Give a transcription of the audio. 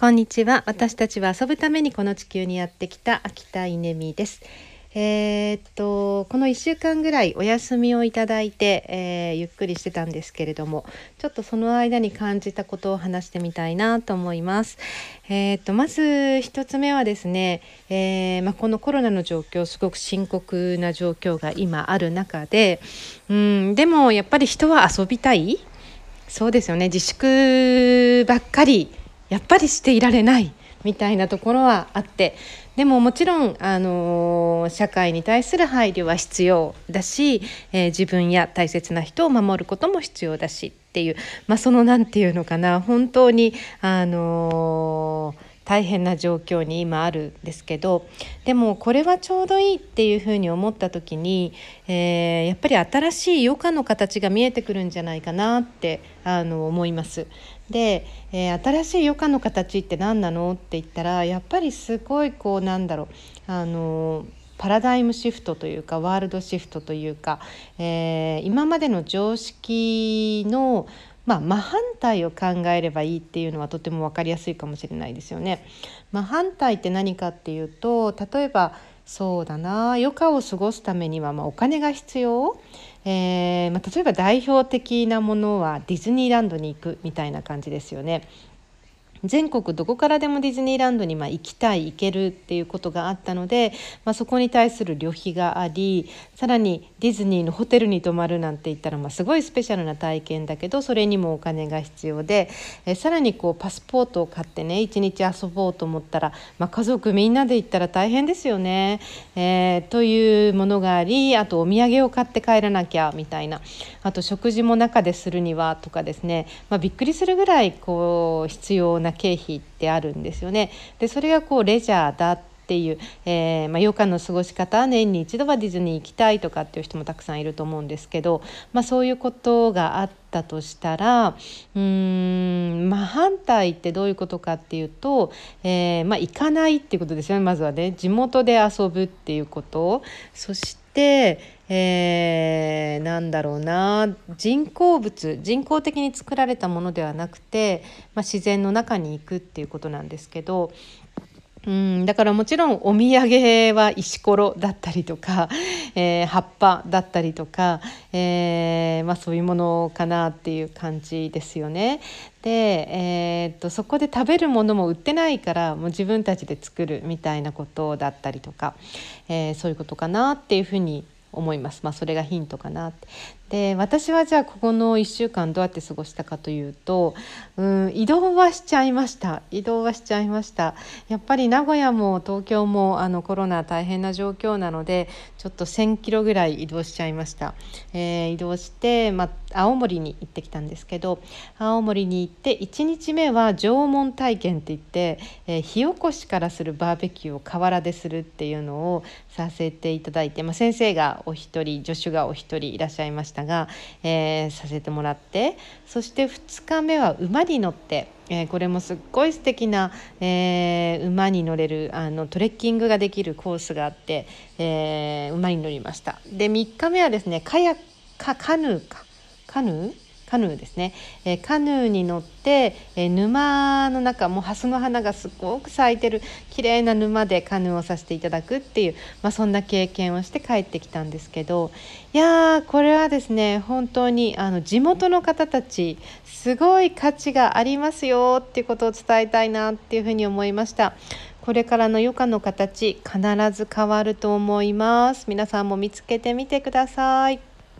こんにちは。私たちは遊ぶためにこの地球にやってきた秋田稲美です。えー、っとこの1週間ぐらいお休みをいただいて、えー、ゆっくりしてたんですけれどもちょっとその間に感じたことを話してみたいなと思います。えー、っとまず1つ目はですね、えまあ、このコロナの状況すごく深刻な状況が今ある中でうんでもやっぱり人は遊びたい？そうですよね。自粛ばっかりやっぱりしていられないみたいなところはあってでももちろん、あの社会に対する配慮は必要だし、えー、自分や大切な人を守ることも必要だしっていう、まあ、その何て言うのかな本当に、あのー大変な状況に今あるんですけどでもこれはちょうどいいっていうふうに思った時に、えー、やっぱり新しい余暇の形が見えてくるんじゃないかなってあの思います。で、えー、新しい余暇の形って何なのって言ったらやっぱりすごいこうなんだろうあのパラダイムシフトというかワールドシフトというか、えー、今までの常識のまあ、真反対を考えればいいっていうのはとても分かりやすいかもしれないですよね。真反対って何かっていうと例えばそうだな余暇を過ごすためにはまお金が必要、えー、まあ、例えば代表的なものはディズニーランドに行くみたいな感じですよね。全国どこからでもディズニーランドにま行きたい行けるっていうことがあったので、まあ、そこに対する旅費がありさらにディズニーのホテルに泊まるなんて言ったら、まあ、すごいスペシャルな体験だけどそれにもお金が必要でえさらにこうパスポートを買ってね一日遊ぼうと思ったら、まあ、家族みんなで行ったら大変ですよね、えー、というものがありあとお土産を買って帰らなきゃみたいな。あと食事も中でするにはとかですね、まあ、びっくりするぐらいこう必要な経費ってあるんですよね。でそれがこうレジャーだっていう、えー、まあ、余暇の過ごし方年に一度はディズニー行きたいとかっていう人もたくさんいると思うんですけど、まあ、そういうことがあったとしたらうーん真反対ってどういうことかっていうと、えー、まあ、行かないっていうことですよねまずはね。地元で遊ぶっていうこと。そしてえー、なんだろうな。人工物。人工的に作られたものではなくて、まあ、自然の中に行くっていうことなんですけどうんだからもちろんお土産は石ころだったりとか、えー、葉っぱだったりとか、えー、まあ、そういうものかなっていう感じですよね。で、えー、っとそこで食べるものも売ってないからもう自分たちで作るみたいなことだったりとか、えそういうことかなっていうふうに思います。まあ、それがヒントかなって。で私はじゃあここの1週間どうやって過ごしたかというとうん移動はしちゃいました。移動はしちゃいました。やっぱり名古屋も東京もあのコロナ大変な状況なのでちょっと1,000キロぐらい移動しちゃいました、えー、移動して、まあ青森に行ってきたんですけど青森に行って1日目は縄文体験って言って、えー、火起こしからするバーベキューを河原でするっていうのをさせていただいて、まあ、先生がお一人助手がお一人いらっしゃいましたが、えー、させてもらってそして2日目は馬に乗って。えー、これもすっごい素敵な、えー、馬に乗れるあのトレッキングができるコースがあって、えー、馬に乗りましたで3日目はですねカヤカカヌーかカヌー？カヌーですね、えー、カヌーに乗って、えー、沼の中もうハスの花がすごく咲いてる綺麗な沼でカヌーをさせていただくっていう、まあ、そんな経験をして帰ってきたんですけどいやーこれはですね本当にあの地元の方たちすごい価値がありますよっていうことを伝えたいなっていうふうに思いました。これからの余暇の形必ず変わると思います。皆さんも見つけてみてください。